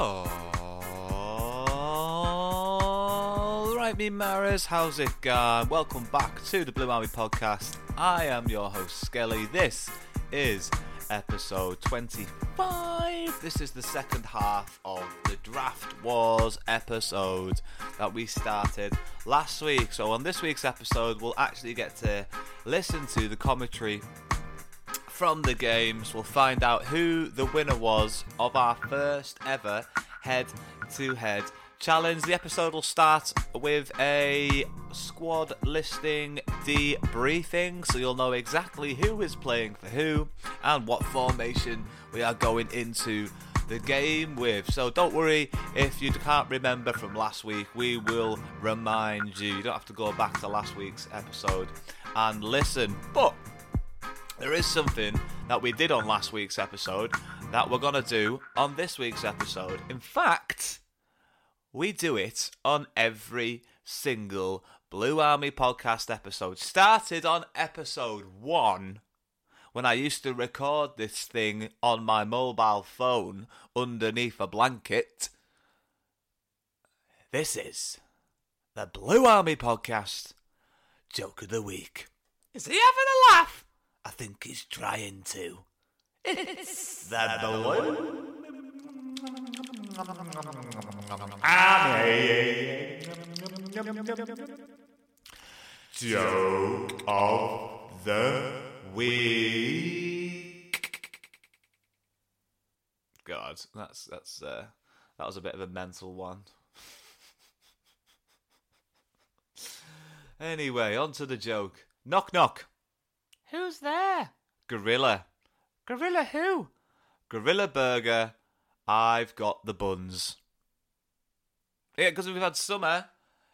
All right, me Marras, how's it going? Welcome back to the Blue Army podcast. I am your host Skelly. This is episode 25. This is the second half of the Draft Wars episode that we started last week. So on this week's episode, we'll actually get to listen to the commentary from the games. We'll find out who the winner was of our first ever head to head challenge. The episode will start with a squad listing debriefing, so you'll know exactly who is playing for who and what formation we are going into the game with. So don't worry if you can't remember from last week, we will remind you. You don't have to go back to last week's episode and listen. But there is something that we did on last week's episode that we're going to do on this week's episode. In fact, we do it on every single Blue Army podcast episode. Started on episode one when I used to record this thing on my mobile phone underneath a blanket. This is the Blue Army podcast joke of the week. Is he having a laugh? I think he's trying to. It's the Blue Army joke of the week. God, that's that's uh, that was a bit of a mental one. anyway, on to the joke. Knock knock. Who's there? Gorilla. Gorilla who? Gorilla Burger. I've got the buns. Yeah, because we've had summer.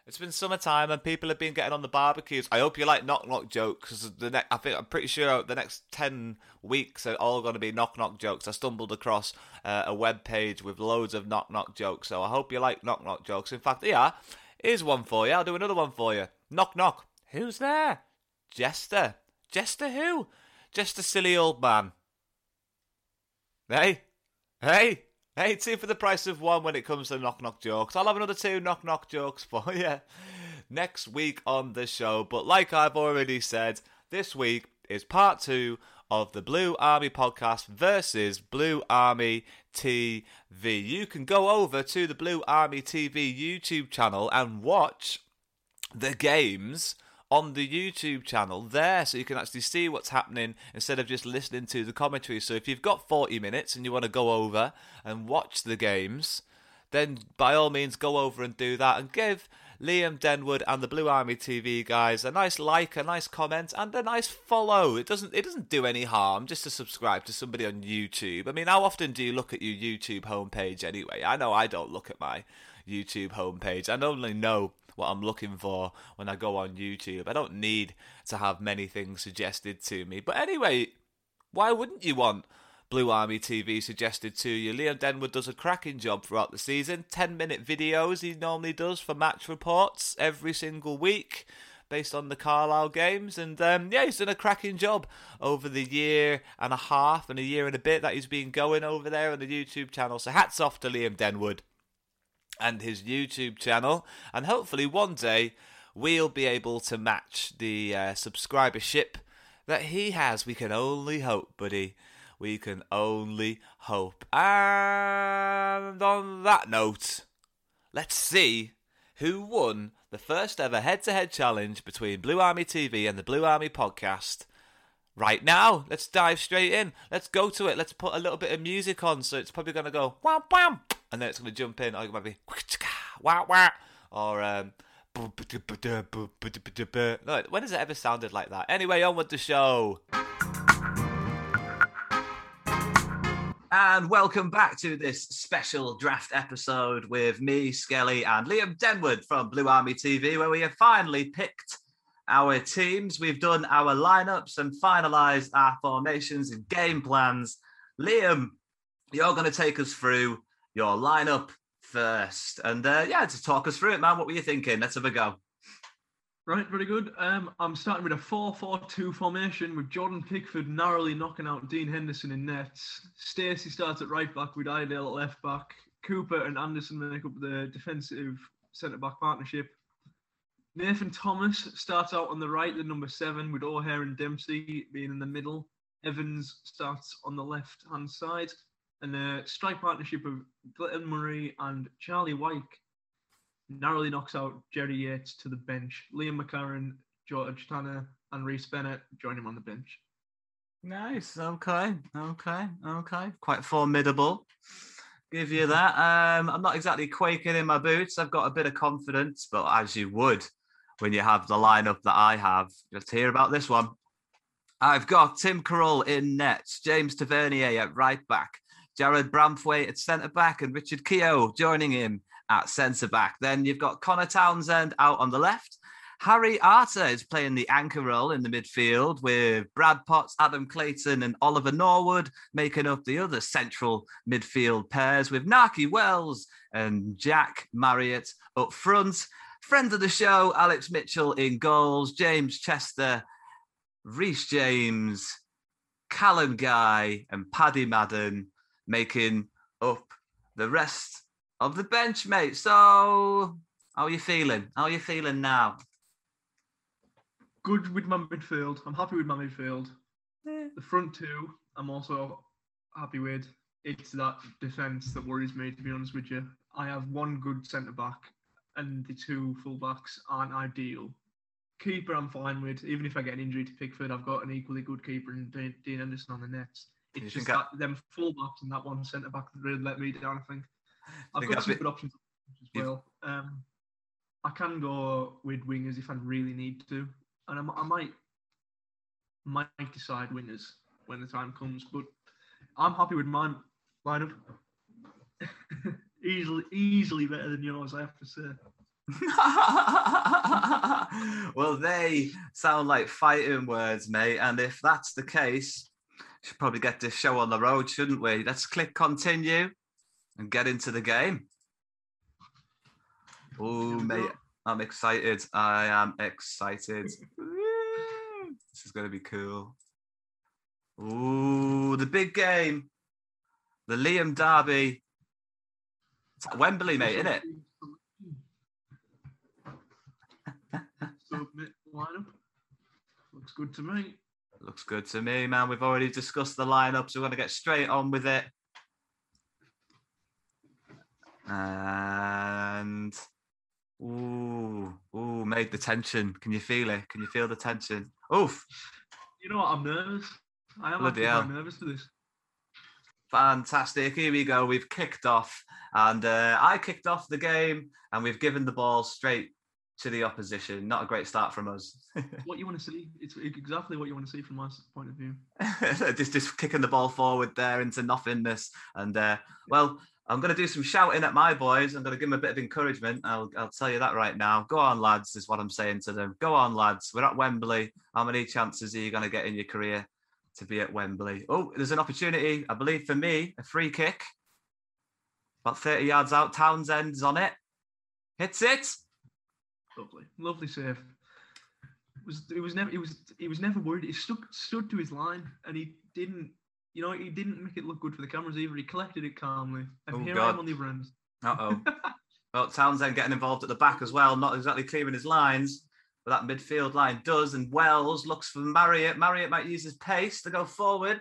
It's been summertime and people have been getting on the barbecues. I hope you like knock knock jokes because the ne- I think I'm pretty sure the next ten weeks are all going to be knock knock jokes. I stumbled across uh, a web page with loads of knock knock jokes, so I hope you like knock knock jokes. In fact, yeah, here's one for you. I'll do another one for you. Knock knock. Who's there? Jester. Jester who? Just a silly old man. Hey, hey, hey, two for the price of one when it comes to knock knock jokes. I'll have another two knock knock jokes for you next week on the show. But like I've already said, this week is part two of the Blue Army podcast versus Blue Army TV. You can go over to the Blue Army TV YouTube channel and watch the games on the YouTube channel there so you can actually see what's happening instead of just listening to the commentary. So if you've got 40 minutes and you want to go over and watch the games, then by all means go over and do that and give Liam Denwood and the Blue Army TV guys a nice like, a nice comment, and a nice follow. It doesn't it doesn't do any harm just to subscribe to somebody on YouTube. I mean, how often do you look at your YouTube homepage anyway? I know I don't look at my YouTube homepage. I only know what I'm looking for when I go on YouTube. I don't need to have many things suggested to me. But anyway, why wouldn't you want Blue Army TV suggested to you? Liam Denwood does a cracking job throughout the season. 10 minute videos he normally does for match reports every single week. based on the Carlisle games. And um, yeah, he's done a cracking job over the year and a half and a year and a bit that he's been going over there on the YouTube channel. So hats off to Liam Denwood and his YouTube channel. And hopefully one day we'll be able to match the uh, subscribership that he has. We can only hope, buddy. We can only hope. And on that note, let's see who won the first ever head to head challenge between Blue Army TV and the Blue Army podcast. Right now, let's dive straight in. Let's go to it. Let's put a little bit of music on. So it's probably going to go wham wham, and then it's going to jump in. Or it might be wah wah, or um, no, when has it ever sounded like that? Anyway, on with the show. And welcome back to this special draft episode with me, Skelly, and Liam Denwood from Blue Army TV, where we have finally picked our teams. We've done our lineups and finalized our formations and game plans. Liam, you're going to take us through your lineup first. And uh, yeah, to talk us through it, man, what were you thinking? Let's have a go. Right, very good. Um, I'm starting with a 4 4 2 formation with Jordan Pickford narrowly knocking out Dean Henderson in nets. Stacey starts at right back with Iredale at left back. Cooper and Anderson make up the defensive centre back partnership. Nathan Thomas starts out on the right, the number seven, with O'Hare and Dempsey being in the middle. Evans starts on the left hand side. And the strike partnership of Glenn Murray and Charlie Wyke narrowly knocks out Jerry Yates to the bench. Liam McLaren, George Tanner, and Rhys Bennett join him on the bench. Nice. Okay. Okay. Okay. Quite formidable. Give you that. Um, I'm not exactly quaking in my boots. I've got a bit of confidence, but as you would when you have the lineup that I have, just hear about this one. I've got Tim Krul in nets, James Tavernier at right back, Jarrad Branthwaite at centre back, and Richard Keogh joining him at centre back. Then you've got Connor Townsend out on the left. Harry Arter is playing the anchor role in the midfield with Brad Potts, Adam Clayton, and Oliver Norwood making up the other central midfield pairs with Nakhi Wells and Jack Marriott up front. Friend of the show, Alex Mitchell in goals, James Chester, Reece James, Callum Guy, and Paddy Madden making up the rest of the bench, mate. So, how are you feeling? How are you feeling now? Good with my midfield. I'm happy with my midfield. Yeah. The front two, I'm also happy with. It's that defence that worries me, to be honest with you. I have one good centre back, and the two full backs aren't ideal. Keeper, I'm fine with. Even if I get an injury to Pickford, I've got an equally good keeper in Dean Anderson on the nets. It's just that I... them full backs and that one centre back that really let me down. I think I've think got some bit... good options as well. Um, I can go with wingers if I really need to, and I, I might might decide wingers when the time comes. But I'm happy with my lineup. easily, easily better than yours, I have to say. well, they sound like fighting words, mate. And if that's the case, should probably get this show on the road, shouldn't we? Let's click continue and get into the game. Oh, mate, I'm excited. I am excited. this is going to be cool. Ooh, the big game. The Liam Derby. Wembley, mate, isn't it? Submit lineup. Looks good to me. Looks good to me, man. We've already discussed the lineup, so we're going to get straight on with it. And ooh, ooh, made the tension. Can you feel it? Can you feel the tension? Oof. You know what? I'm nervous. I am Bloody actually nervous for this. Fantastic. Here we go. We've kicked off, and uh, I kicked off the game, and we've given the ball straight to the opposition. Not a great start from us. what you want to see? It's exactly what you want to see from my point of view. just just kicking the ball forward there into nothingness, and uh, well, I'm going to do some shouting at my boys. I'm going to give them a bit of encouragement. I'll, I'll tell you that right now. Go on, lads, is what I'm saying to them. Go on, lads. We're at Wembley. How many chances are you going to get in your career to be at Wembley? Oh, there's an opportunity, I believe, for me, a free kick. About 30 yards out. Townsend's on it. Hits it. Lovely. Lovely save. was it was never he was he was never worried. He stuck stood to his line and he didn't you know he didn't make it look good for the cameras either. He collected it calmly. And Oh, here I am on the end. Uh oh. well, Townsend getting involved at the back as well, not exactly clearing his lines, but that midfield line does. And Wells looks for Marriott. Marriott might use his pace to go forward.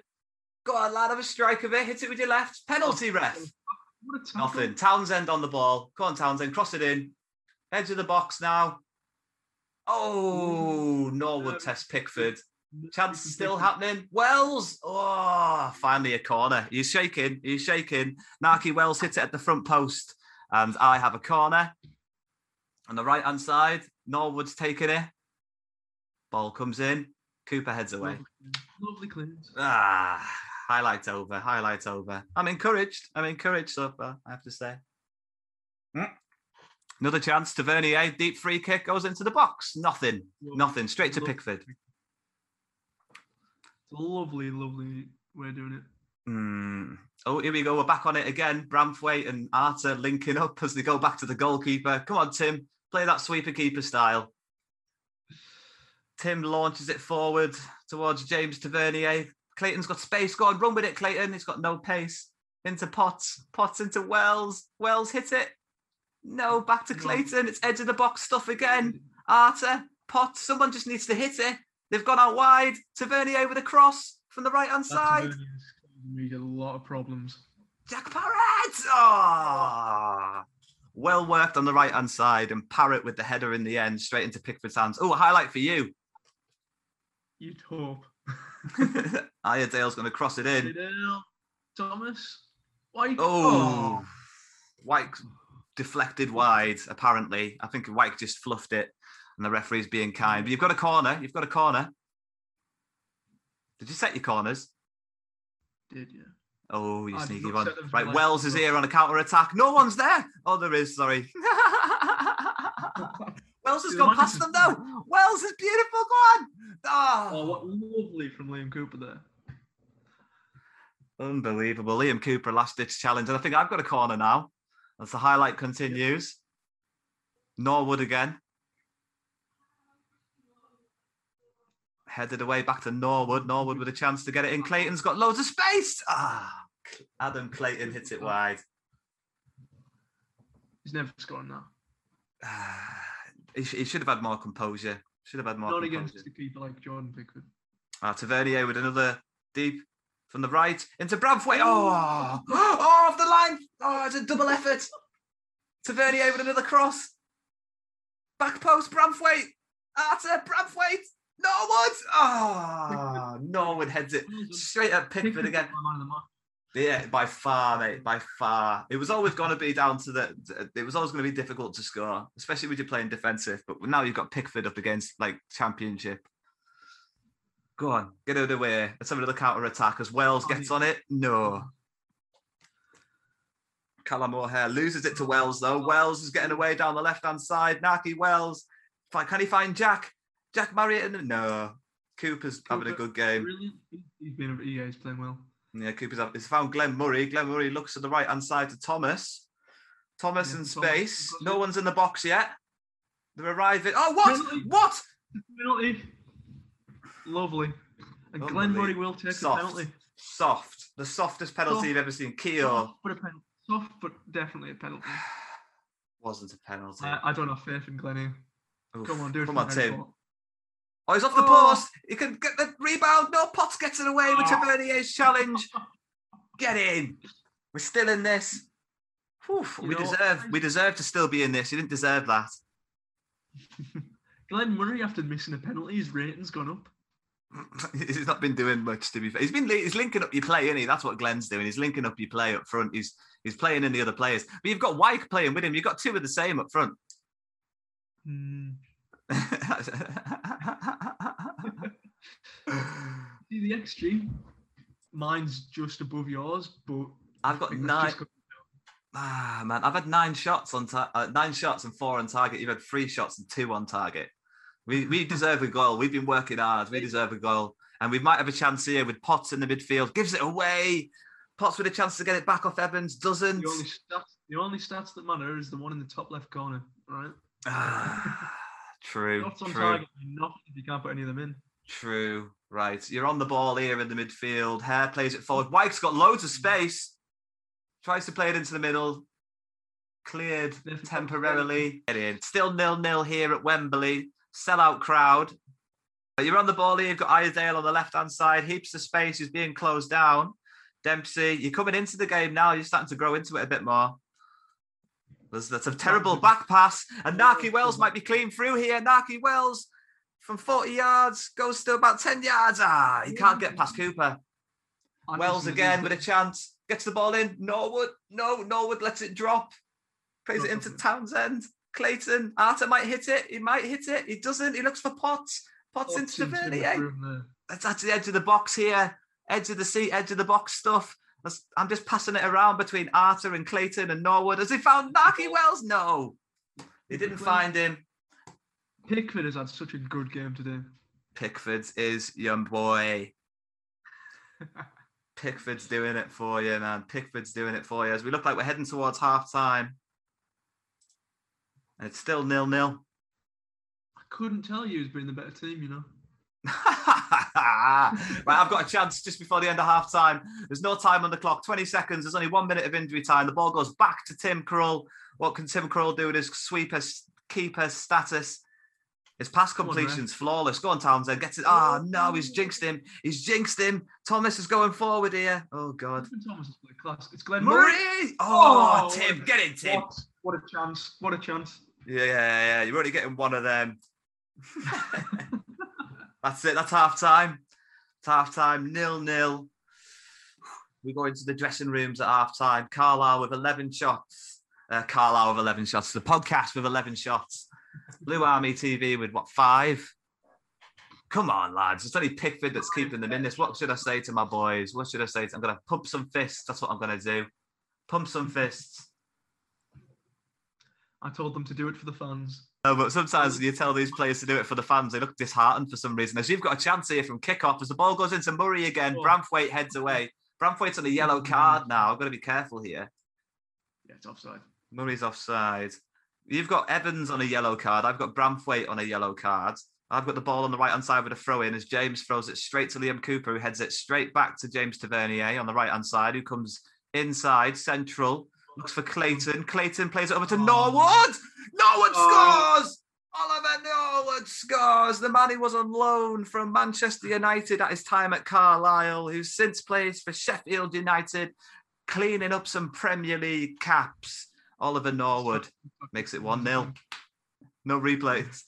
Go on, lad, have a strike of it. Hit it with your left. Penalty, ref. What a tackle. Nothing. Townsend on the ball. Come on, Townsend, cross it in. Edge of the box now. Oh, Norwood test Pickford. Chance is still happening. Wells. Oh, finally a corner. He's shaking. He's shaking. Nakhi Wells hits it at the front post. And I have a corner. On the right hand side, Norwood's taken it. Ball comes in. Cooper heads away. Lovely clearance. Ah, highlight over. Highlight over. I'm encouraged. I'm encouraged so far, I have to say. Mm. Another chance. Tavernier, deep free kick goes into the box. Nothing. Nothing. Straight to Look. Pickford. It's a lovely, lovely way of doing it. Hmm. Oh, here we go. We're back on it again. Branthwaite and Arter linking up as they go back to the goalkeeper. Come on, Tim. Play that sweeper keeper style. Tim launches it forward towards James Tavernier. Clayton's got space. Go on, run with it, Clayton. He's got no pace. Into Potts. Potts into Wells. Wells hit it. No, back to Clayton. It's edge of the box stuff again. Arter, Potts. Someone just needs to hit it. They've gone out wide. Tavernier with a cross from the right hand side. Me a lot of problems. Jack Parrott! Oh, ah! Well worked on the right hand side, and Parrott with the header in the end, straight into Pickford's hands. Oh, a highlight for you. You'd hope. Iredale's going to cross it in. Thomas. Why? Oh, Wyke deflected wide, apparently. I think Wyke just fluffed it, and the referee's being kind. But you've got a corner. You've got a corner. Did you set your corners? Did you? Oh, you I sneaky one. set them for Right, Wells is here on a counter attack. No one's there. Oh, there is. Sorry. Wells has gone past them though. Wells is beautiful. Go on. Oh, Oh, what lovely from Liam Cooper there. unbelievable. Liam Cooper, last ditch challenge. And I think I've got a corner now. As the highlight continues. Norwood again. Headed away back to Norwood. Norwood with a chance to get it in. Clayton's got loads of space. Ah, Adam Clayton hits it wide. He's never scoring that. Ah, he, he should have had more composure. Should have had more Not composure. against a keeper like Jordan Pickford. Ah, Tavernier with another deep from the right into Branthwaite. Oh, oh, off the line. Oh, it's a double effort. Tavernier with another cross. Back post, Branthwaite. Arter, Branthwaite. Norwood. Oh, ah, Norwood heads it straight at Pickford again. my man of the match. Yeah, by far, mate, by far. It was always going to be down to the. It was always going to be difficult to score, especially when you're playing defensive. But now you've got Pickford up against like Championship. Go on, get out of the way. Let's have another counter attack as Wells gets on it. No. Callum O'Hare loses it to Wells though. Wells is getting away down the left hand side. Nakhi Wells. Can he find Jack? Jack Marriott? No. Cooper's having a good game. He- He's been. Yeah, he's playing well. Yeah, Cooper's up. He's found Glenn Murray. Glenn Murray looks to the right hand side to Thomas. Thomas Yeah, in Thomas- space. No one's in the box yet. They're arriving. Oh, what? Penalty. What? Penalty. Lovely. And Glenn Murray will take Soft. a penalty. Soft. The softest penalty Soft. you've ever seen. Keogh Soft, but. Soft, but definitely a penalty. wasn't a penalty. I, I don't have faith in Glenn here. Oof. Come on, do it. Come for on, Tim. Ball. Oh, he's off the Oh. post. He can get the rebound. No, Potts gets it away with Oh. Tavernier's challenge. Get in. We're still in this. Whew, we know, deserve. We deserve to still be in this. You didn't deserve that. Glenn Murray, after missing a penalty, his rating's gone up. he's not been doing much to be fair. He's been he's linking up your play, isn't he? That's what Glenn's doing. He's linking up your play up front. He's he's playing in the other players. But you've got Wyke playing with him. You've got two of the same up front. Hmm. See the XG. Mine's just above yours, but I've got nine. Ah man, I've had nine shots on tar- uh, nine shots and four on target. You've had three shots and two on target. We we deserve a goal. We've been working hard. We deserve a goal, and we might have a chance here with Potts in the midfield. Gives it away. Potts with a chance to get it back off Evans. Doesn't. The only stats, the only stats that matter is the one in the top left corner, right? True. Shots on true. target nothing if you can't put any of them in. True. Right. You're on the ball here in the midfield. Hare plays it forward. Wyke's got loads of mm. space. Tries to play it into the middle. Cleared temporarily. Get in. Still nil nil here at Wembley. Sellout crowd. But you're on the ball here. You've got Iredale on the left hand side. Heaps of space. He's being closed down. Dempsey, you're coming into the game now. You're starting to grow into it a bit more. There's, that's a terrible back pass. And Nakhi Wells might be clean through here. Nakhi Wells from 40 yards goes to about 10 yards. Ah, he can't get past Cooper. Wells again with a chance. Gets the ball in. Norwood. No, Norwood lets it drop. Plays it into Townsend. Clayton. Arter might hit it. He might hit it. He doesn't. He looks for Potts. Potts into the Tavernier. That's at the edge of the box here. Edge of the seat, edge of the box stuff. I'm just passing it around between Arter and Clayton and Norwood. Has he found Nakhi Wells? No. they didn't find him. Pickford has had such a good game today. Pickford's is young boy. Pickford's doing it for you, man. Pickford's doing it for you. As we look like we're heading towards half time. And it's still nil nil. I couldn't tell you who's been the better team, you know. right, I've got a chance just before the end of half time. There's no time on the clock, 20 seconds. There's only one minute of injury time. The ball goes back to Tim Krul. What can Tim Krul do with his sweeper, keeper status? His pass Come on, completion's flawless. Go on, Townsend. Gets it. Oh, no, he's jinxed him. He's jinxed him. Thomas is going forward here. Oh, God. Thomas has played class. It's Glenn Murray. Murray! Oh, Oh, Tim. Get in, Tim. What, what a chance. What a chance. Yeah, yeah, yeah. You're only getting one of them. That's it. That's half time. It's half time. Nil nil. We go into the dressing rooms at half time. Carlisle with 11 shots. Uh, Carlisle with 11 shots. The podcast with 11 shots. Blue Army TV with what, five? Come on, lads. It's only Pickford that's keeping them in this. What should I say to my boys? What should I say? To, I'm going to pump some fists. That's what I'm going to do. Pump some fists. I told them to do it for the fans. No, but sometimes you tell these players to do it for the fans, they look disheartened for some reason. As you've got a chance here from kickoff, as the ball goes into Murray again, Oh. Branthwaite heads away. Branthwaite's on a yellow mm. card now. I've got to be careful here. Yeah, it's offside. Murray's offside. You've got Evans on a yellow card. I've got Branthwaite on a yellow card. I've got the ball on the right hand side with a throw in as James throws it straight to Liam Cooper, who heads it straight back to James Tavernier on the right hand side, who comes inside, central, looks for Clayton. Clayton plays it over to Oh. Norwood. Norwood Oh. scores! Oliver Norwood scores. The man who was on loan from Manchester United at his time at Carlisle, who's since plays for Sheffield United, cleaning up some Premier League caps. Oliver Norwood makes it 1 0. No replays.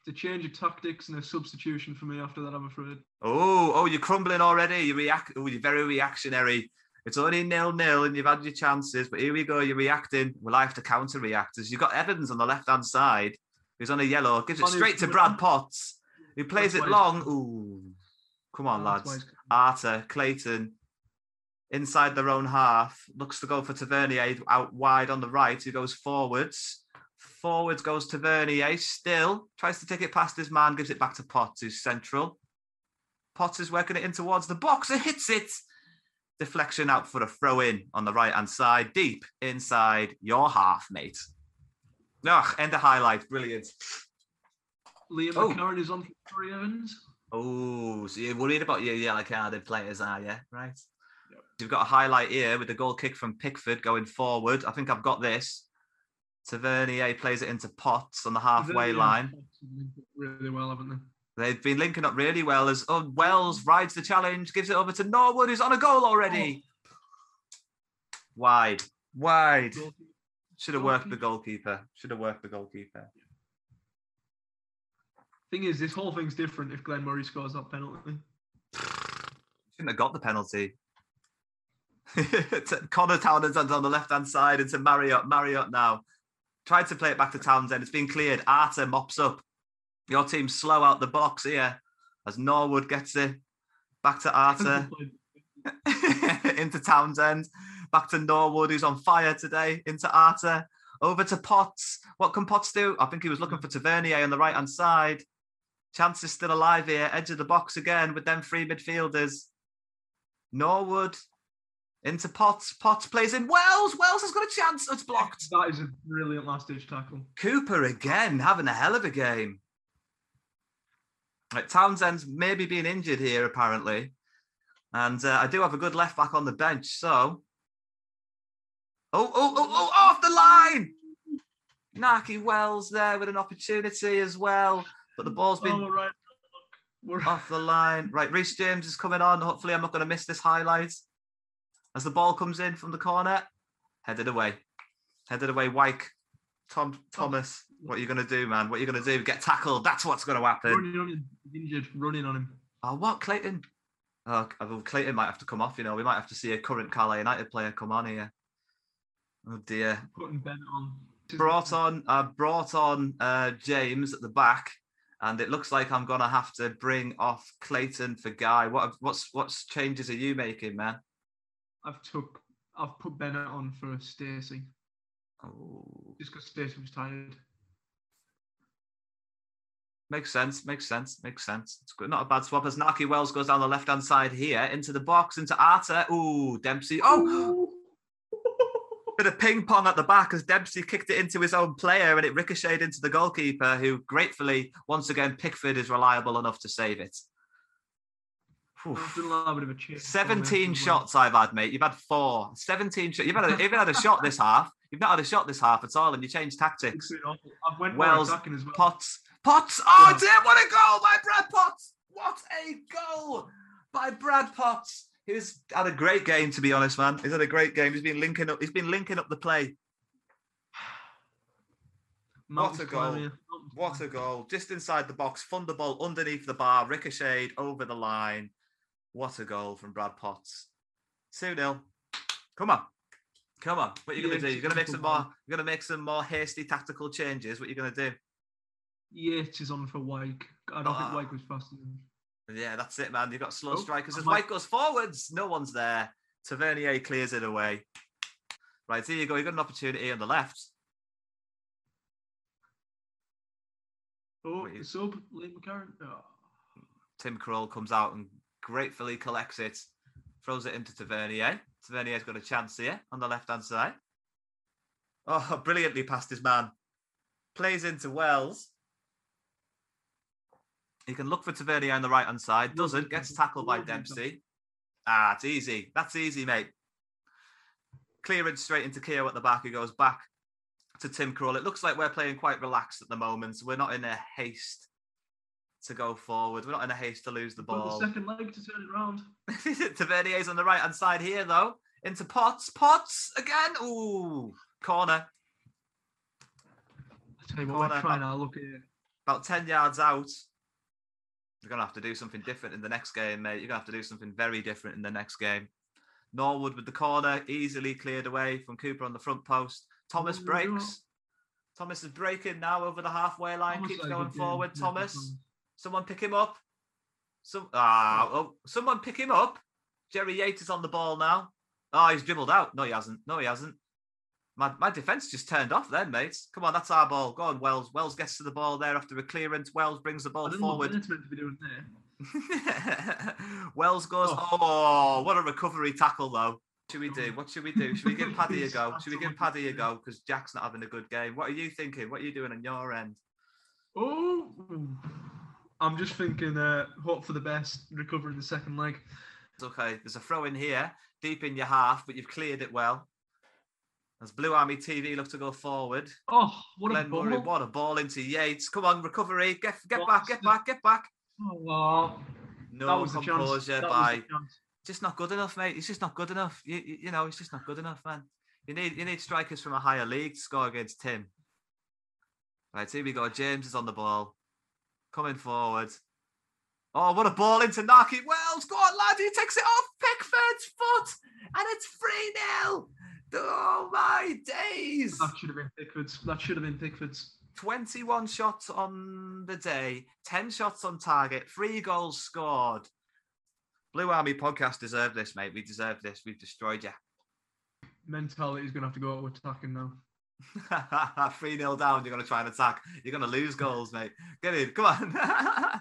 It's a change of tactics and a substitution for me after that, I'm afraid. Oh, oh, you're crumbling already. You react. Oh, you're very reactionary. It's only nil nil, and you've had your chances. But here we go. You're reacting. Well, I have to counter react. As you've got Evans on the left hand side, who's on a yellow, gives it straight to Brad Potts, who plays it long. Ooh, come on, lads. he's- Arter, Clayton, inside their own half, looks to go for Tavernier out wide on the right, who goes forwards. Forwards goes Tavernier, still tries to take it past his man, gives it back to Potts, who's central. Potts is working it in towards the box, and hits it. Deflection out for a throw in on the right hand side, deep inside your half, mate. Ugh, end of highlight, brilliant. Liam Oh. Is on for Corey Evans. Oh, so you're worried about your yellow carded players, are you? Right. Yep. You've got a highlight here with the goal kick from Pickford going forward. I think I've got this. Tavernier plays it into Potts on the halfway They're- line. Really well, haven't they? They've been linking up really well as oh, Wells rides the challenge, gives it over to Norwood, who's on a goal already. Wide, wide. Should have worked the goalkeeper. Should have worked the goalkeeper. Thing is, this whole thing's different if Glenn Murray scores that penalty. Shouldn't have got the penalty. Connor Townsend's on the left hand side into Marriott. Marriott now tried to play it back to Townsend. It's been cleared. Arter mops up. Your team's slow out the box here as Norwood gets it back to Arter into Townsend. Back to Norwood, who's on fire today. Into Arter. Over to Potts. What can Potts do? I think he was looking for Tavernier on the right hand side. Chance is still alive here. Edge of the box again with them three midfielders. Norwood Into Potts. Potts plays in Wells. Wells has got a chance. It's blocked. That is a brilliant last ditch tackle. Cooper again having a hell of a game. Right, Townsend's maybe being injured here, apparently. And uh, I do have a good left back on the bench. So. Oh, oh, oh, oh, off the line. Nakhi Wells there with an opportunity as well. But the ball's been Oh, right. Off the line. Right, Reece James is coming on. Hopefully, I'm not going to miss this highlight. As the ball comes in from the corner, headed away. Headed away, Wyke. Tom Thomas, what are you going to do, man? What are you going to do? Get tackled. That's what's going to happen. running on him. Injured. Running on him. Oh, what, Clayton? Oh, well, Clayton might have to come off. You know, we might have to see a current Carlisle United player come on here. Oh dear. Putting Bennett on. Brought on, uh, brought on uh, James at the back, and it looks like I'm gonna have to bring off Clayton for Guy. What, what's, what's changes are you making, man? I've took. I've put Bennett on for Stacey. Oh, Just because Stacey was tired. Makes sense. Makes sense. Makes sense. It's good. Not a bad swap as Nakhi Wells goes down the left hand side here into the box into Arter. Ooh, Dempsey. Oh, bit of ping pong at the back as Dempsey kicked it into his own player and it ricocheted into the goalkeeper, who gratefully, once again, Pickford is reliable enough to save it. Oof. I've done a little bit of a chase. 17 shots I've had, mate. You've had four. 17 shots. You've had a, you've even had a shot this half. You've not had a shot this half at all, and you changed tactics. I've went Wells, Wells, attacking as well. Potts. Potts. Oh, Yeah. dear. What a goal by Brad Potts. What a goal by Brad Potts. He's had a great game, to be honest, man. He's had a great game. He's been linking up. He's been linking up the play. What a goal. What a goal. Just inside the box, thunderbolt underneath the bar, ricocheted over the line. What a goal from Brad Potts. 2 0. Come on. Come on. What are you Yeah, going to do? You're going to make some more. You're going to make some more hasty tactical changes. What are you going to do? Yates is on for Wyke. I don't Ah. think Wyke was fast enough. Yeah, that's it, man. You've got slow Oh, strikers. As Wyke goes forwards, no one's there. Tavernier clears it away. Right, here you go. You've got an opportunity on the left. Oh, the sub, Lee McCarron. Oh. Tim Krul comes out and gratefully collects it, throws it into Tavernier. Tavernier's got a chance here on the left hand side. Oh, brilliantly past his man. Plays into Wells. He can look for Tavernier on the right hand side. Doesn't. Gets tackled by Dempsey. Ah, it's easy. That's easy, mate. Clearance straight into Keogh at the back. He goes back to Tim Krul. It looks like we're playing quite relaxed at the moment. We're not in a haste to go forward. We're not in a haste to lose the ball. the second leg to turn it round. Tavernier's on the right hand side here, though. Into Potts. Potts again. Ooh, corner. I tell you what, Corner. we're trying now. Look at it. About 10 yards out. You're going to have to do something different in the next game, mate. You're going to have to do something very different in the next game. Norwood with the corner, easily cleared away from Cooper on the front post. Thomas breaks. Thomas is breaking now over the halfway line, Thomas keeps going forward. Thomas. Someone pick him up. Some ah, oh, someone pick him up. Jerry Yates is on the ball now. Oh, he's dribbled out. No, he hasn't. No, he hasn't. My my defense just turned off then, mates. Come on, that's our ball. Go on, Wells. Wells gets to the ball there after a clearance. Wells brings the ball don't know what forward. Bennett's meant to be doing there. Wells goes. Oh. Oh. what a recovery tackle though. What should we do? What should we do? Should we give Paddy a go? Should we give Paddy a go? Because Jack's not having a good game. What are you thinking? What are you doing on your end? Oh, I'm just thinking. Uh, hope for the best. Recover in the second leg. It's okay. There's a throw in here, deep in your half, but you've cleared it well. As Blue Army TV look to go forward. Oh, what a Glenn Murray, ball! what a ball into Yates. Come on, recovery. Get get What? back, get back, get back. Oh, that No was the chance. composure by just not good enough, mate. It's just not good enough. You, you, you know, it's just not good enough, man. You need you need strikers from a higher league to score against Tim. Right, here we go. James is on the ball. Coming forward. Oh, what a ball into Nakhi Wells. Go on, lad. He takes it off Pickford's foot. And it's 3 0. Oh, my days. That should have been Pickford's. That should have been Pickford's. 21 shots on the day, 10 shots on target, three goals scored. Blue Army podcast deserve this, mate. We deserve this. We've destroyed you. Mentality is going to have to go out attacking now. 3 0 down. You're going to try and attack. You're going to lose goals, mate. Get in. Come on.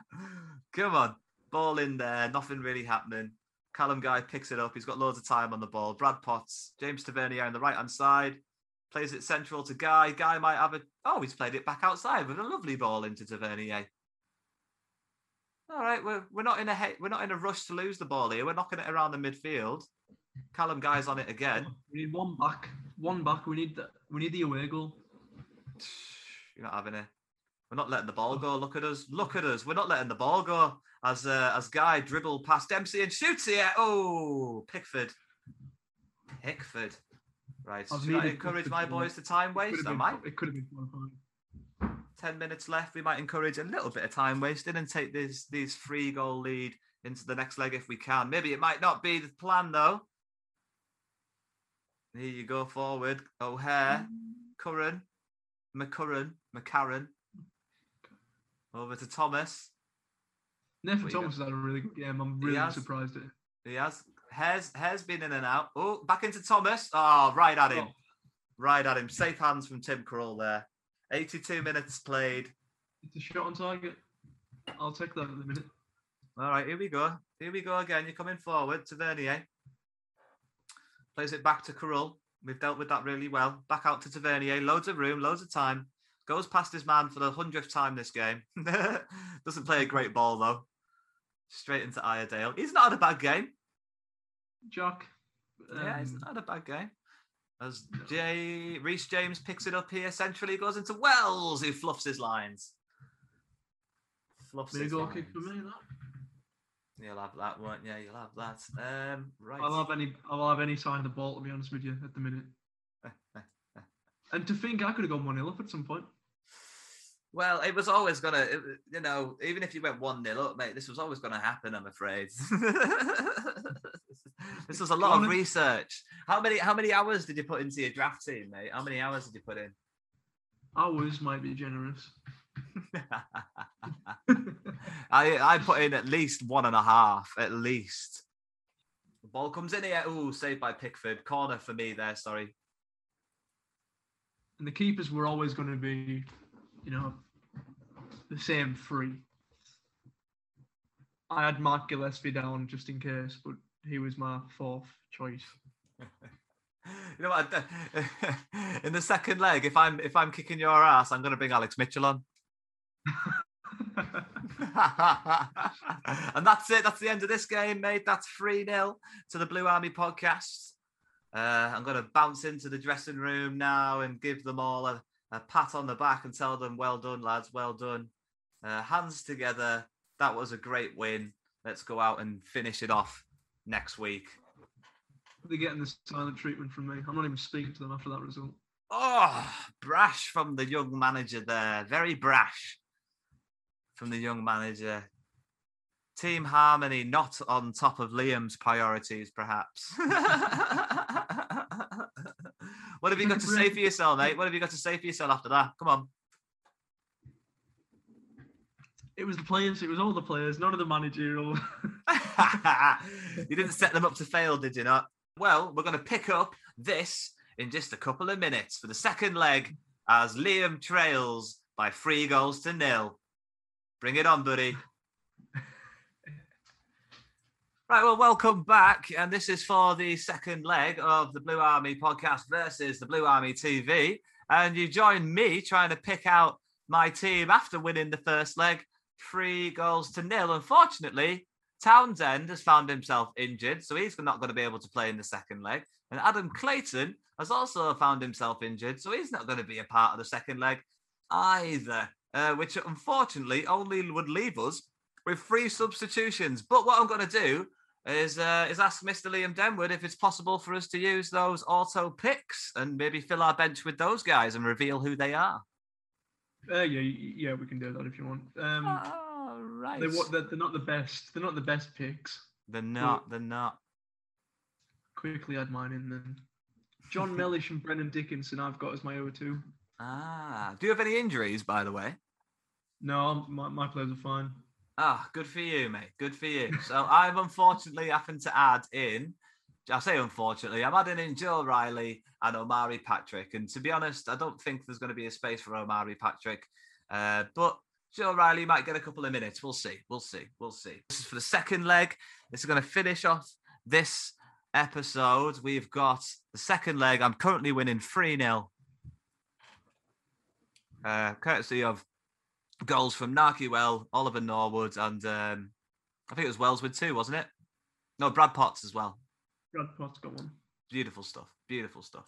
Come on. Ball in there. Nothing really happening. Callum Guy picks it up. He's got loads of time on the ball. Brad Potts, James Tavernier on the right hand side, plays it central to Guy. Guy might have a. Oh, he's played it back outside with a lovely ball into Tavernier. All right, we're, we're not in a he- we're not in a rush to lose the ball here. We're knocking it around the midfield. Callum Guy's on it again. We need one back. One back. We need the we need the away goal. You're not having it. We're not letting the ball go. Look at us. Look at us. We're not letting the ball go. As uh, as Guy dribble past Dempsey and shoots it. Oh, Pickford. Pickford. Right. I've Should I encourage my boys to time waste? I might. It could have been qualifying. 10 minutes left. We might encourage a little bit of time wasting and take this these free goal lead into the next leg if we can. Maybe it might not be the plan though. Here you go forward. O'Hare, Curran, McCurran, McCarran. Over to Thomas. Nathan Thomas has had a really good game. I'm really has. surprised at it. He has Hare's Hare's been in and out. Oh, back into Thomas. Oh, right at him. Oh. Right at him. Safe hands from Tim Krul there. 82 minutes played. It's a shot on target. I'll take that in a minute. All right, here we go. Here we go again. You're coming forward Tavernier. Plays it back to Krul. We've dealt with that really well. Back out to Tavernier. Loads of room, loads of time. Goes past his man for the hundredth time this game. Doesn't play a great ball though. Straight into Iredale. He's not had a bad game. Jack. yeah, he's um, not had a bad game. As Jay Reece James picks it up here centrally, goes into Wells, who fluffs his lines. Fluffs big his goal lines. kick for me. That. You'll have that, won't you? You'll have that. Um, right. I'll have any. I'll have any sign of the ball. To be honest with you, at the minute. And to think I could have gone one 0 up at some point. Well, it was always gonna, it, you know, even if you went one 0 up, mate, this was always gonna happen. I'm afraid. this was a lot of research. How many, how many hours did you put into your draft team, mate? How many hours did you put in? Hours might be generous. I, I put in at least one and a half, at least. The ball comes in here. Ooh, saved by Pickford. Corner for me there. Sorry. And the keepers were always going to be, you know, the same three. I had Mark Gillespie down just in case, but he was my fourth choice. You know what? In the second leg, if I'm if I'm kicking your ass, I'm going to bring Alex Mitchell on. and that's it. That's the end of this game, mate. That's 3 0 to the Blue Army podcast. Uh, I'm going to bounce into the dressing room now and give them all a, a pat on the back and tell them, well done, lads, well done. Uh, hands together. That was a great win. Let's go out and finish it off next week. They're getting the silent treatment from me. I'm not even speaking to them after that result. Oh, brash from the young manager there. Very brash from the young manager. Team harmony not on top of Liam's priorities, perhaps. what have you got to say for yourself, mate? What have you got to say for yourself after that? Come on. It was the players. It was all the players. None of the managerial. you didn't set them up to fail, did you not? Well, we're going to pick up this in just a couple of minutes for the second leg as Liam trails by three goals to nil. Bring it on, buddy. Right, well, welcome back. And this is for the second leg of the Blue Army podcast versus the Blue Army TV. And you join me trying to pick out my team after winning the first leg, three goals to nil. Unfortunately, Townsend has found himself injured, so he's not going to be able to play in the second leg. And Adam Clayton has also found himself injured, so he's not going to be a part of the second leg either, uh, which unfortunately only would leave us with three substitutions. But what I'm going to do is uh, is ask Mr. Liam Denwood if it's possible for us to use those auto picks and maybe fill our bench with those guys and reveal who they are. Uh, yeah, yeah, we can do that if you want. Um, Oh, right. they, wa- they're, they're not the best. They're not the best picks. They're not. They're not. Quickly add mine in then. Jon Mellish and Brennan Dickenson. I've got as my over two. Ah, do you have any injuries, by the way? No, my, my players are fine. Ah, good for you, mate. Good for you. So I've unfortunately happened to add in. I say unfortunately, I'm adding in Joe Riley and Omari Patrick. And to be honest, I don't think there's going to be a space for Omari Patrick. Uh, but Joe Riley might get a couple of minutes. We'll see. We'll see. We'll see. This is for the second leg. This is going to finish off this episode, we've got the second leg. I'm currently winning 3 0. Uh, courtesy of goals from Narkiwell, Oliver Norwood, and um, I think it was Wellswood too, wasn't it? No, Brad Potts as well. Potts got one. Beautiful stuff. Beautiful stuff.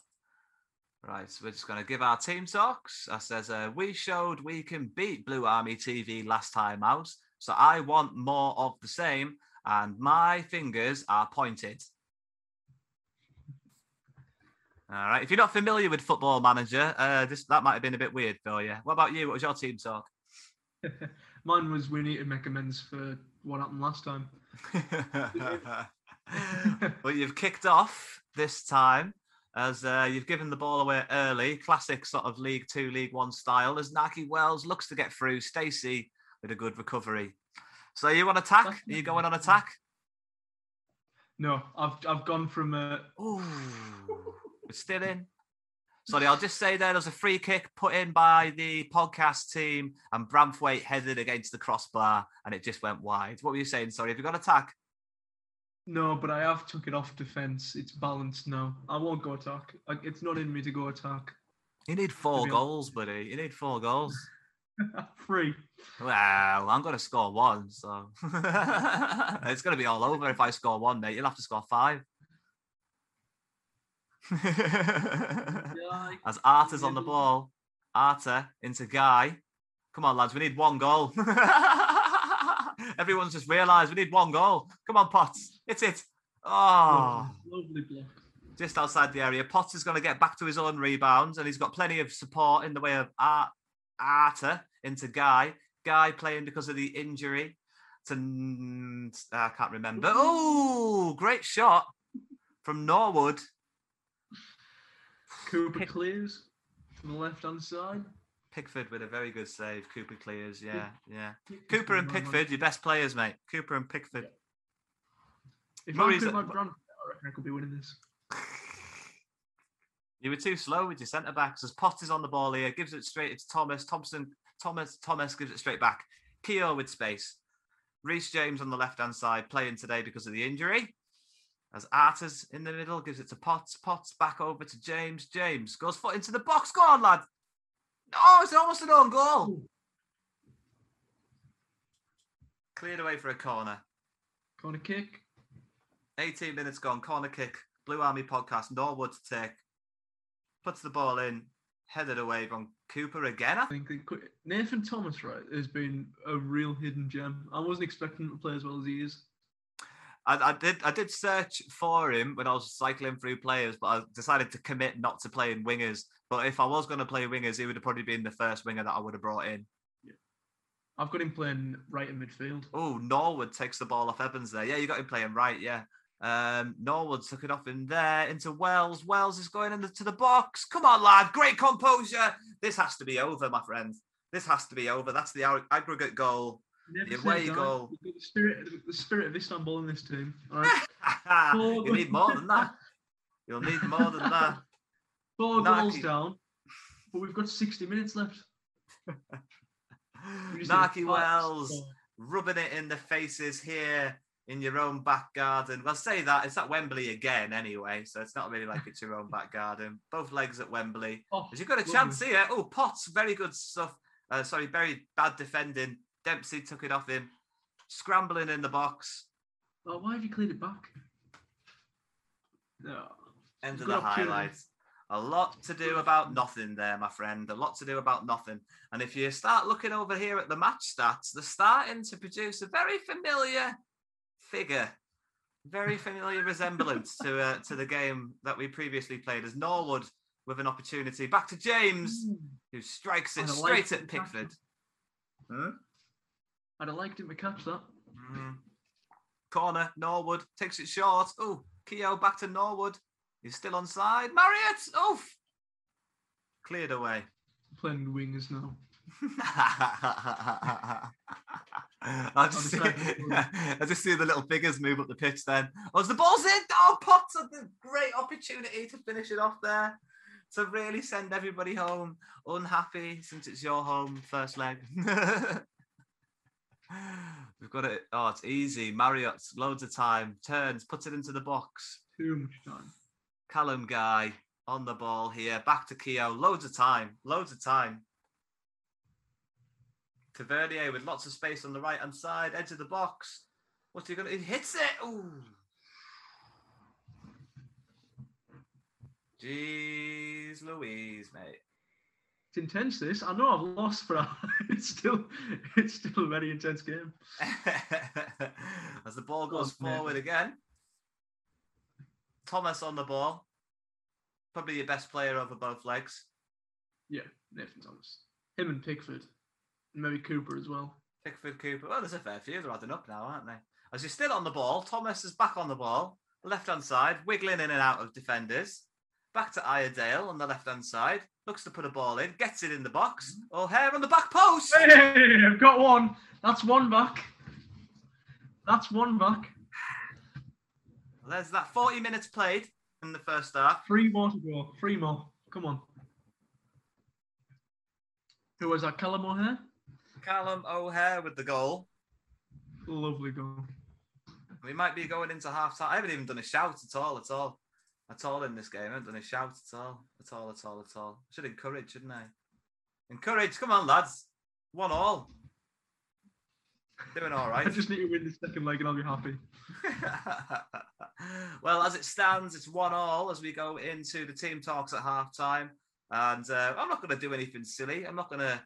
Right, so we're just going to give our team talks. I says, uh, we showed we can beat Blue Army TV last time out, so I want more of the same, and my fingers are pointed. All right, if you're not familiar with Football Manager, uh, this that might have been a bit weird for you. What about you? What was your team talk? Mine was we need to make amends for what happened last time. well, you've kicked off this time as uh, you've given the ball away early. Classic sort of League Two, League One style. As Nakhi Wells looks to get through, Stacey with a good recovery. So you on attack? Are you going on attack? No, I've I've gone from uh, Ooh, it's still in. Sorry, I'll just say there was a free kick put in by the podcast team, and Branthwaite headed against the crossbar, and it just went wide. What were you saying? Sorry, have you got attack? No, but I have took it off defence. It's balanced now. I won't go attack. Like, It's not in me to go attack. You need four goals, buddy. You need four goals. Three. Well, I'm to score one, so it's going to be all over if I score one, mate. You'll have to score five. As Arter's on the ball, Arta into Guy. Come on, lads, we need one goal. Everyone's just realised we need one goal. Come on, Potts, it's it. Oh, Lovely block. just outside the area. Potter's going to get back to his own rebounds, and he's got plenty of support in the way of Art, Arter into Guy. Guy playing because of the injury to I can't remember. Oh, great shot from Norwood. Cooper clears from the left hand side. Pickford with a very good save. Cooper clears. Yeah, yeah. Cooper and Pickford, your best players, mate. Cooper and Pickford. If I could at- have Brand, I reckon I could be winning this. You were too slow with your centre backs. As Potter's on the ball here, gives it straight. It's Thomas. Thompson. Thomas. Thomas gives it straight back. Keogh with space. Reece James on the left hand side playing today because of the injury. As Arter's in the middle, gives it to Potts. Potts back over to James. James goes foot into the box. Go on, lad. Oh, it's almost an own goal. Cleared away for a corner. Corner kick. 18 minutes gone. Corner kick. Blue Army podcast. Norwood to take. Puts the ball in. Headed away from Cooper again. I think Nathan Thomas, right, has been a real hidden gem. I wasn't expecting him to play as well as he is. I, I did I did search for him when I was cycling through players, but I decided to commit not to playing wingers. But if I was going to play wingers, he would have probably been the first winger that I would have brought in. Yeah. I've got him playing right in midfield. Oh, Norwood takes the ball off Evans there. Yeah, you got him playing right. Yeah. Um, Norwood took it off in there into Wells. Wells is going into the box. Come on, lad. Great composure. This has to be over, my friend. This has to be over. That's the ag- aggregate goal. Never Yeah, say where you go. The spirit, the spirit of Istanbul in this team. Right. you need more than that. You'll need more than that. Four Nakhi- goals down, but we've got 60 minutes left. We just need a Nakhi Wells rubbing it in the faces here in your own back garden. Well, say that it's at Wembley again anyway, so it's not really like it's your own back garden. Both legs at Wembley. Oh, As you've got a chance here. Oh, Potts, very good stuff. Uh, sorry, very bad defending. Dempsey took it off him, scrambling in the box. oh, why have you cleared it back? No. End of the highlights. A lot to do about nothing there, my friend. A lot to do about nothing. And if you start looking over here at the match stats, they're starting to produce a very familiar figure, very familiar resemblance to uh, to the game that we previously played as Norwood with an opportunity. Back to James, who strikes it straight at him to catch Pickford. that. Hmm? I'd have liked him to catch that. Mm. Corner, Norwood takes it short. Oh, Keogh back to Norwood. He's still on side. Marriott, oof. Cleared away. Playing wingers now. I just, see, I just see the little figures move up the pitch then. Oh, the ball's in, oh, Potts had the great opportunity to finish it off there. To really send everybody home unhappy since it's your home first leg. We've got it. Oh, it's easy. Marriott's loads of time. Turns, puts it into the box. Too much time. Callum Guy on the ball here. Back to Keogh. Loads of time. Loads of time. Tavernier with lots of space on the right hand side, edge of the box. What's he gonna? He hits it. Ooh. Jeez Louise, mate. It's intense. This I know I've lost, but it's still it's still a very intense game. As the ball goes Oh, man. forward again. Thomas on the ball. Probably your best player over both legs. Yeah, Nathan Thomas. Him and Pickford. Maybe Cooper as well. Pickford Cooper. Well, there's a fair few. They're adding up now, aren't they? As he's still on the ball, Thomas is back on the ball, left hand side, wiggling in and out of defenders. Back to Iredale on the left hand side. Looks to put a ball in, gets it in the box. Mm-hmm. Oh, O'Hare on the back post. Hey, I've got one. That's one back. That's one back. There's that 40 minutes played in the first half. Three more to go. Three more. Come on. Who was that? Callum O'Hare? Callum O'Hare with the goal. Lovely goal. We might be going into half time. I haven't even done a shout at all, at all, at all in this game. I haven't done a shout at all, at all, at all, at all. I Should encourage, shouldn't I? Encourage. Come on, lads. One all. Doing all right. I just need to win the second leg and I'll be happy. well, as it stands, it's one all as we go into the team talks at half time. And uh, I'm not going to do anything silly. I'm not going to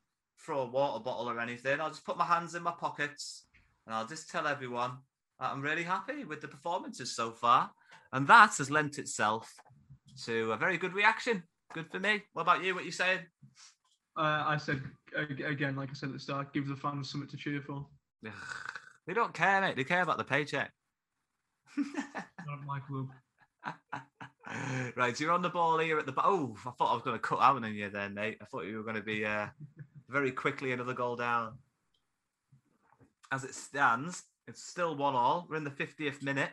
throw a water bottle or anything. I'll just put my hands in my pockets and I'll just tell everyone that I'm really happy with the performances so far. And that has lent itself to a very good reaction. Good for me. What about you? What you saying? Uh, I said again, like I said at the start, give the fans something to cheer for. Ugh, They don't care, mate. They care about the paycheck. Not my club. right, so you're on the ball here at the. Oh, I thought I was going to cut out on you then, mate. I thought you were going to be uh, very quickly another goal down. As it stands, it's still one all. We're in the 50th minute.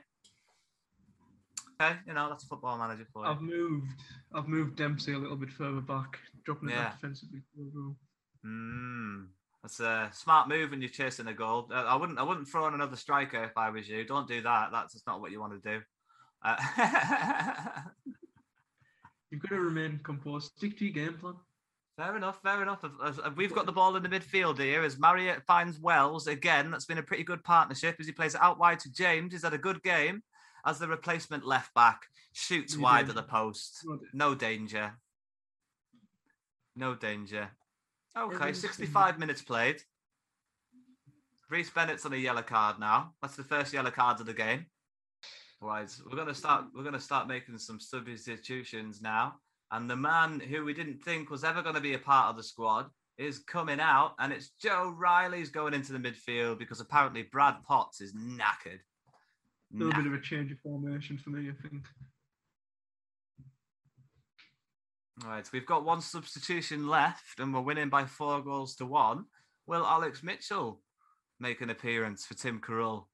Okay, you know that's a football manager for you. I've moved. I've moved Dempsey a little bit further back, dropping it Yeah. back defensively. Mm, that's a smart move when you're chasing a goal. Uh, I wouldn't. I wouldn't throw on another striker if I was you. Don't do that. That's just not what you want to do. Uh, You've got to remain composed. Stick to your game plan. Fair enough, fair enough. As- as We've got the ball in the midfield here as Marriott finds Wells again. That's been a pretty good partnership as he plays it out wide to James. He's had a good game as the replacement left back shoots No wide danger. at the post. No danger. No danger. Okay, 65 minutes played. Rhys Bennett's on a yellow card now. That's the first yellow card of the game. Right, we're gonna start. We're gonna start making some substitutions now. And the man who we didn't think was ever going to be a part of the squad is coming out, and it's Joe Riley's going into the midfield because apparently Brad Potts is knackered. A little bit of a change of formation for me, I think. All right, we've got one substitution left, and we're winning by four goals to one. Will Alex Mitchell make an appearance for Tim Krul?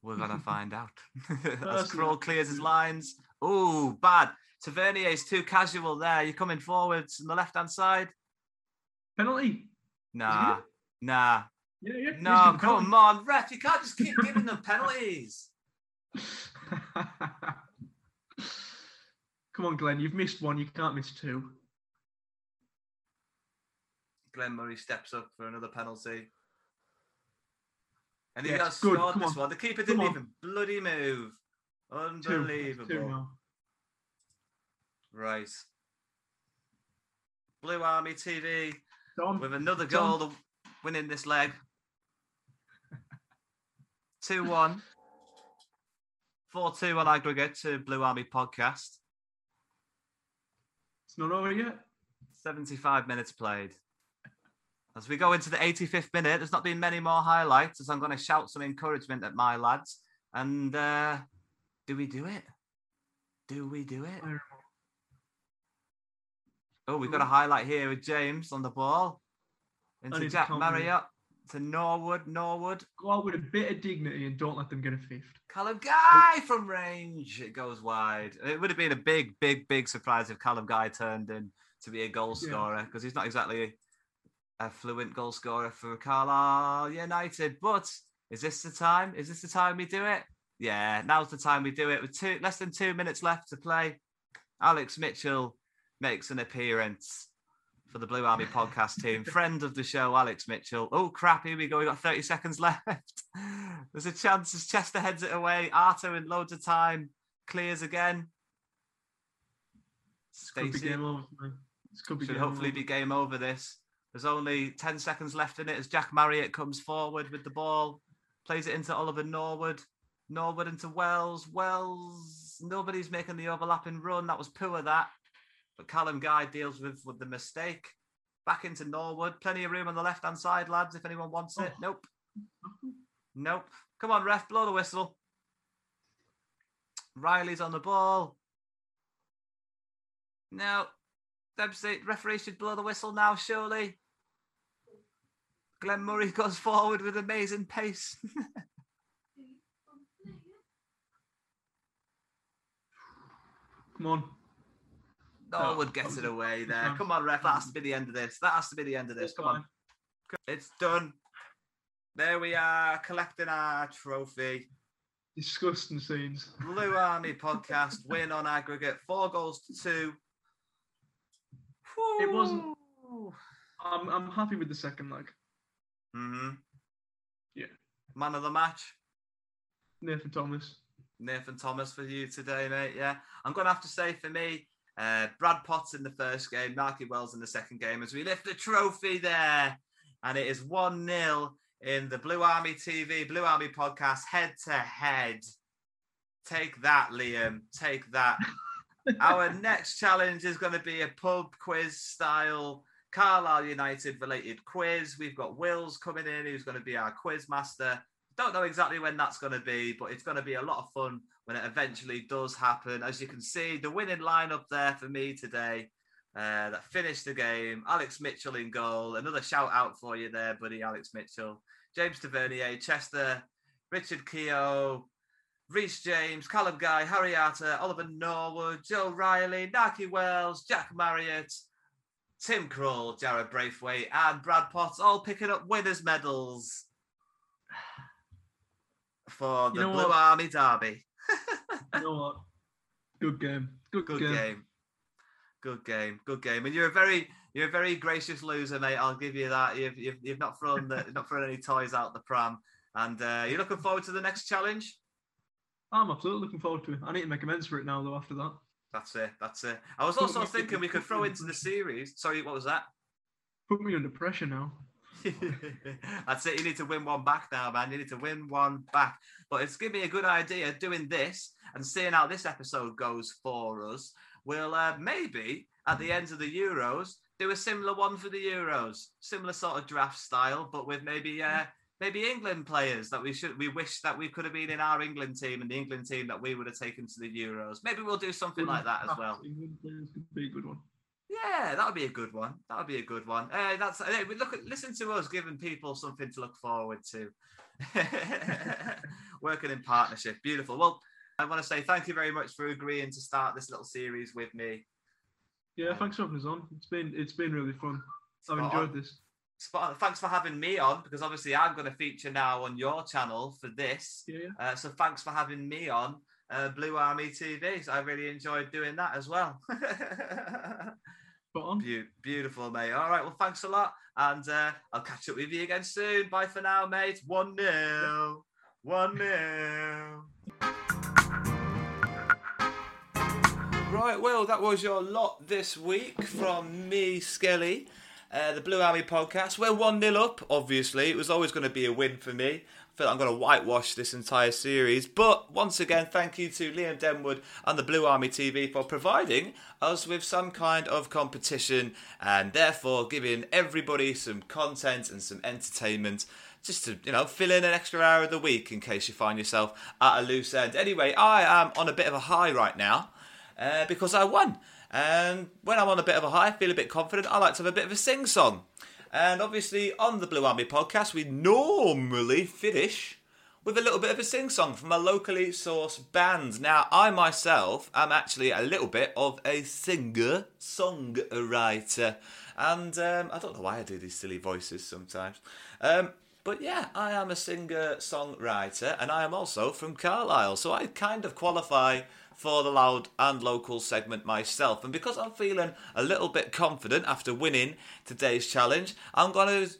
We're gonna find out. As Carroll clears his lines. Oh, bad. Tavernier's too casual there. You're coming forwards on the left hand side. Penalty. Nah, nah, Yeah, yeah. no. Come on, ref. You can't just keep giving them penalties. Come on, Glenn. You've missed one. You can't miss two. Glenn Murray steps up for another penalty. And he Yes, has scored this on, one. The keeper didn't even bloody move. Unbelievable. Two now. Right. Blue Army TV with another goal winning this leg. 2 1. 4 2 on aggregate to Blue Army podcast. It's not over yet. 75 minutes played. As we go into the 85th minute, there's not been many more highlights as I'm going to shout some encouragement at my lads. And uh, do we do it? Do we do it? Oh, we've got a highlight here with James on the ball. Into Jack. Marriott to Norwood. Norwood. Go out with a bit of dignity and don't let them get a fifth. Callum Guy from range. It goes wide. It would have been a big, big, big surprise if Callum Guy turned in to be a goal scorer because he's not exactly a fluent goal scorer for Carlisle United. But Is this the time? Is this the time we do it? Yeah, now's the time we do it. With two less than two minutes left to play, Alex Mitchell makes an appearance for the Blue Army podcast team. Friend of the show, Alex Mitchell. Oh crap, here we go. We got 30 seconds left. There's a chance as Chester heads it away. Arter in loads of time. Clears again. Could be Stacey game over. This could be should game hopefully over. be game over this. There's only 10 seconds left in it as Jack Marriott comes forward with the ball, plays it into Oliver Norwood. Norwood into Wells. Wells, nobody's making the overlapping run. That was poor, that. But Callum Guy deals with, with the mistake. Back into Norwood. Plenty of room on the left hand side, lads, if anyone wants it. Oh. Nope. Nope. Come on, ref, blow the whistle. Riley's on the ball. No. Dempsey, referee should blow the whistle now, surely. Glenn Murray goes forward with amazing pace. Come on. Norwood that gets was it away there. Come on, ref. That has to be the end of this. That has to be the end of this. Come on. It's done. There we are, collecting our trophy. Disgusting scenes. Blue Army podcast win on aggregate, four goals to two. It wasn't- I'm I'm happy with the second leg. hmm Yeah. Man of the match, Nathan Thomas. Nathan Thomas for you today, mate. Yeah, I'm gonna have to say for me, uh, Brad Potts in the first game, Nakhi Wells in the second game, as we lift the trophy there, and it is one 0 in the Blue Army TV, Blue Army podcast, head to head. Take that, Liam. Take that. Our next challenge is going to be a pub quiz style Carlisle United related quiz. We've got Wills coming in, who's going to be our quiz master. Don't know exactly when that's going to be, but it's going to be a lot of fun when it eventually does happen. As you can see, the winning lineup there for me today uh, that finished the game. Alex Mitchell in goal. Another shout out for you there, buddy, Alex Mitchell. James Tavernier, Chester, Richard Keogh, Reece James, Callum Guy, Harry Arter, Oliver Norwood, Joe Riley, Nakhi Wells, Jack Marriott, Tim Krul, Jarrad Branthwaite, and Brad Potts all picking up winners' medals for the You know Blue what? Army Derby. You know what? Good game. Good, Good game. game. Good game. Good game. And you're a very you're a very gracious loser, mate. I'll give you that. You've you've, you've not thrown the, not thrown any toys out the pram. And uh, you're looking forward to the next challenge. I'm absolutely looking forward to it. I need to make amends for it now, though. After that, That's it. That's it. I was also thinking we could throw into the series. Sorry, what was that? put me under pressure now. That's it. You need to win one back now, man. You need to win one back. But it's given me a good idea doing this and seeing how this episode goes for us. We'll uh, maybe at the end of the Euros do a similar one for the Euros, similar sort of draft style, but with maybe uh, maybe England players that we should we wish that we could have been in our England team and the England team that we would have taken to the Euros. Maybe we'll do something like that as well. England players could be a good one. Yeah, that would be a good one. That would be a good one. Uh, that's uh, we look at listen to us giving people something to look forward to. Working in partnership, beautiful. Well, I want to say thank you very much for agreeing to start this little series with me. Yeah, thanks for having us on. It's been it's been really fun. I've Spot enjoyed on. this. Spot on. Thanks for having me on because obviously I'm going to feature now on your channel for this. Yeah, yeah. Uh, so thanks for having me on uh, Blue Army TV. So I really enjoyed doing that as well. Spot on. Beau- beautiful, mate. All right. Well, thanks a lot. And uh, I'll catch up with you again soon. Bye for now, mate. 1 0. 1 0. Right, well, that was your lot this week from me, Skelly, uh, the Blue Army podcast. We're 1 0 up, obviously. It was always going to be a win for me. Feel like I'm going to whitewash this entire series. But once again, thank you to Liam Denwood and the Blue Army TV for providing us with some kind of competition and therefore giving everybody some content and some entertainment just to, you know, fill in an extra hour of the week in case you find yourself at a loose end. Anyway, I am on a bit of a high right now uh, because I won. And when I'm on a bit of a high, I feel a bit confident, I like to have a bit of a sing song. And obviously, on the Blue Army podcast, we normally finish with a little bit of a sing song from a locally sourced band. Now, I myself am actually a little bit of a singer songwriter. And um, I don't know why I do these silly voices sometimes. Um, But yeah, I am a singer songwriter and I am also from Carlisle, so I kind of qualify for the loud and local segment myself. And because I'm feeling a little bit confident after winning today's challenge, I'm going to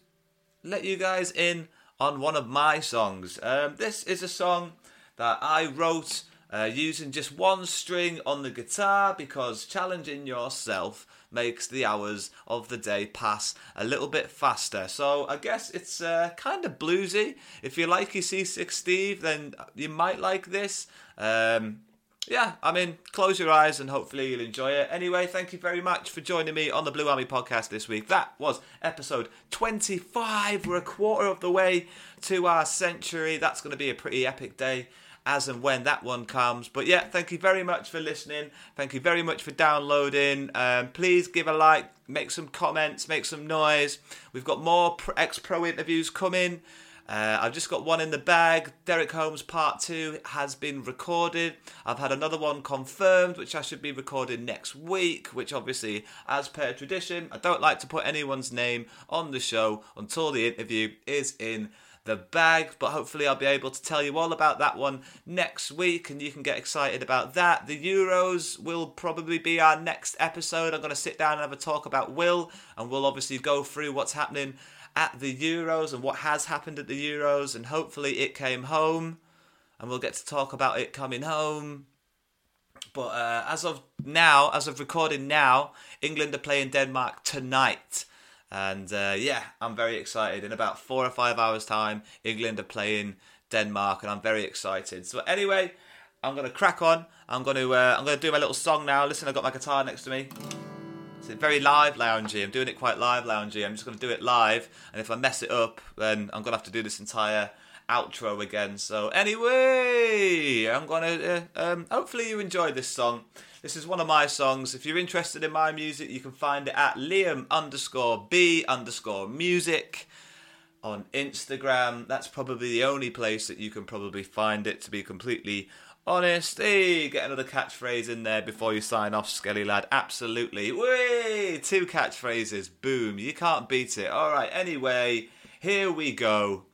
let you guys in on one of my songs. Um, this is a song that I wrote uh, using just one string on the guitar because challenging yourself makes the hours of the day pass a little bit faster. So I guess it's uh, kind of bluesy. If you like your C6 Steve, then you might like this. Um, yeah, I mean, close your eyes and hopefully you'll enjoy it. Anyway, thank you very much for joining me on the Blue Army podcast this week. That was episode 25. We're a quarter of the way to our century. That's going to be a pretty epic day as and when that one comes. But yeah, thank you very much for listening. Thank you very much for downloading. Um, please give a like, make some comments, make some noise. We've got more ex pro interviews coming. Uh, I've just got one in the bag. Derek Holmes Part 2 has been recorded. I've had another one confirmed, which I should be recording next week, which obviously, as per tradition, I don't like to put anyone's name on the show until the interview is in the bag. But hopefully, I'll be able to tell you all about that one next week, and you can get excited about that. The Euros will probably be our next episode. I'm going to sit down and have a talk about Will, and we'll obviously go through what's happening at the Euros and what has happened at the Euros, and hopefully it came home, and we'll get to talk about it coming home. But uh, as of now, as of recording now, England are playing Denmark tonight. And uh, yeah, I'm very excited. In about four or five hours' time, England are playing Denmark, and I'm very excited. So anyway, I'm gonna crack on. I'm gonna uh, I'm gonna do my little song now. Listen, I've got my guitar next to me. It's very live loungy. I'm doing it quite live loungy. I'm just going to do it live, and if I mess it up, then I'm going to have to do this entire outro again. So anyway, I'm going to. Uh, um, hopefully you enjoyed this song. This is one of my songs. If you're interested in my music, you can find it at Liam underscore B underscore music on Instagram. That's probably the only place that you can probably find it. To be completely honest. Hey, get another catchphrase in there before you sign off, Skelly lad. Absolutely. Whee! Two catchphrases. Boom. You can't beat it. All right. Anyway, here we go.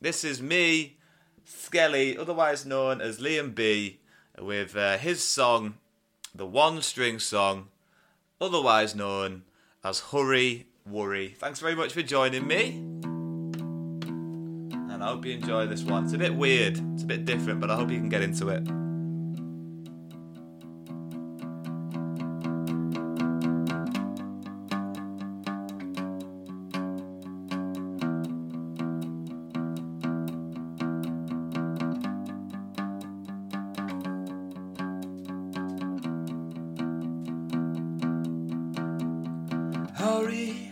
This is me, Skelly, otherwise known as Liam B, with uh, his song, the one string song, otherwise known as Hurry Worry. Thanks very much for joining me and I hope you enjoy this one. It's a bit weird, it's a bit different, but I hope you can get into it. Hurry,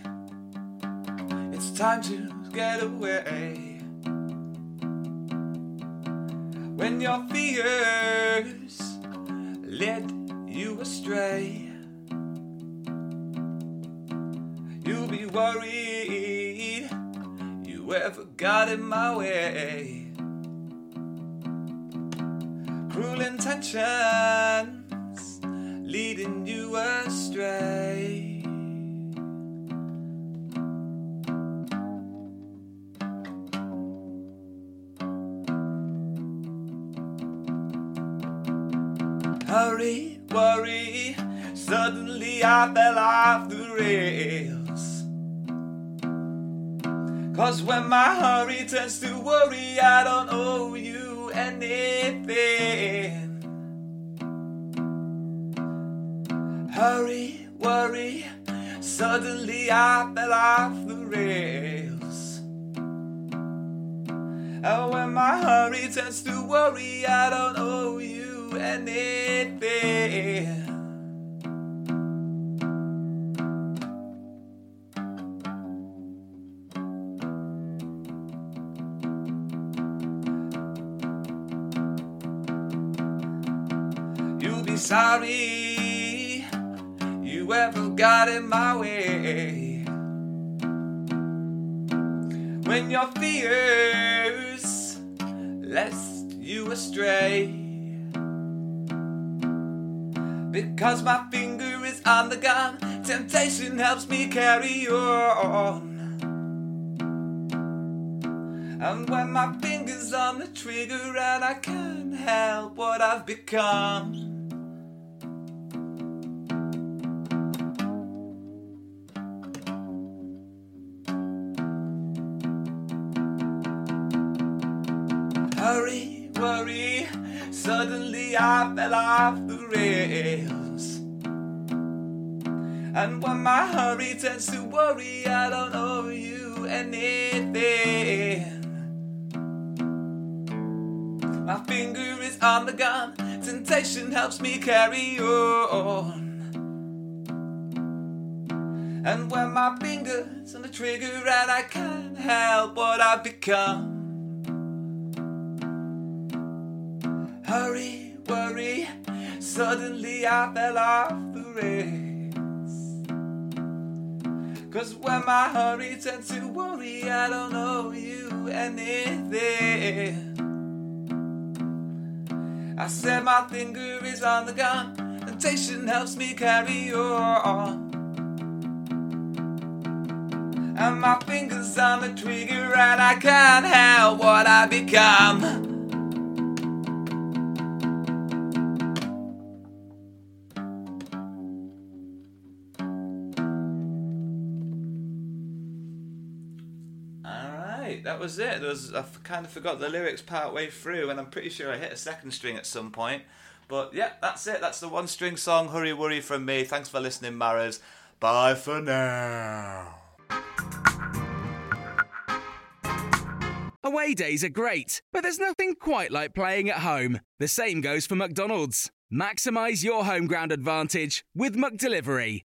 it's time to get away. Your sorry you ever got in my way. When your fears led you astray. Because my finger is on the gun, temptation helps me carry on. And when my fingers on the trigger and I can't help what I've become. I fell off the rails. And when my hurry tends to worry, I don't owe you anything. My finger is on the gun, temptation helps me carry on. And when my finger's on the trigger, and I can't help what I've become. Hurry, suddenly I fell off the rails. Cause when my hurry tends to worry, I don't owe you anything. I said my finger is on the gun, temptation helps me carry on. And my fingers on the trigger, and I can't help what I become. Was it. There was, I kind of forgot the lyrics part way through, and I'm pretty sure I hit a second string at some point. But yeah, that's it. That's the one string song, Hurry Worry from me. Thanks for listening, Marras. Bye for now. Away days are great, but there's nothing quite like playing at home. The same goes for McDonald's. Maximise your home ground advantage with McDelivery.